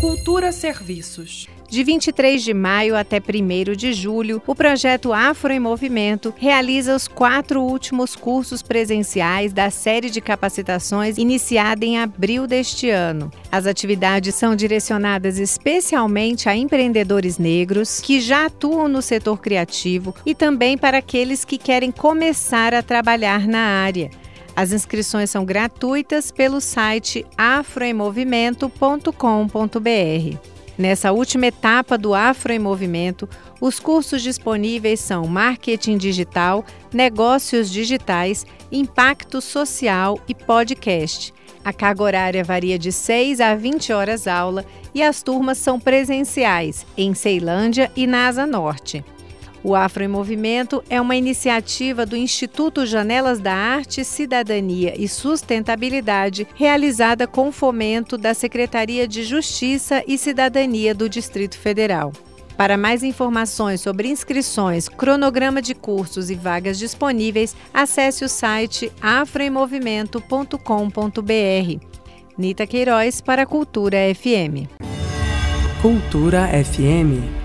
Cultura Serviços. De 23 de maio até 1 de julho, o projeto Afro em Movimento realiza os quatro últimos cursos presenciais da série de capacitações iniciada em abril deste ano. As atividades são direcionadas especialmente a empreendedores negros que já atuam no setor criativo e também para aqueles que querem começar a trabalhar na área. As inscrições são gratuitas pelo site afroemovimento.com.br. Nessa última etapa do Afro em Movimento, os cursos disponíveis são Marketing Digital, Negócios Digitais, Impacto Social e Podcast. A carga horária varia de 6 a 20 horas aula e as turmas são presenciais em Ceilândia e na Asa Norte. O Afro em Movimento é uma iniciativa do Instituto Janelas da Arte, Cidadania e Sustentabilidade, realizada com fomento da Secretaria de Justiça e Cidadania do Distrito Federal. Para mais informações sobre inscrições, cronograma de cursos e vagas disponíveis, acesse o site afroemovimento.com.br. Nita Queiroz para Cultura FM. Cultura FM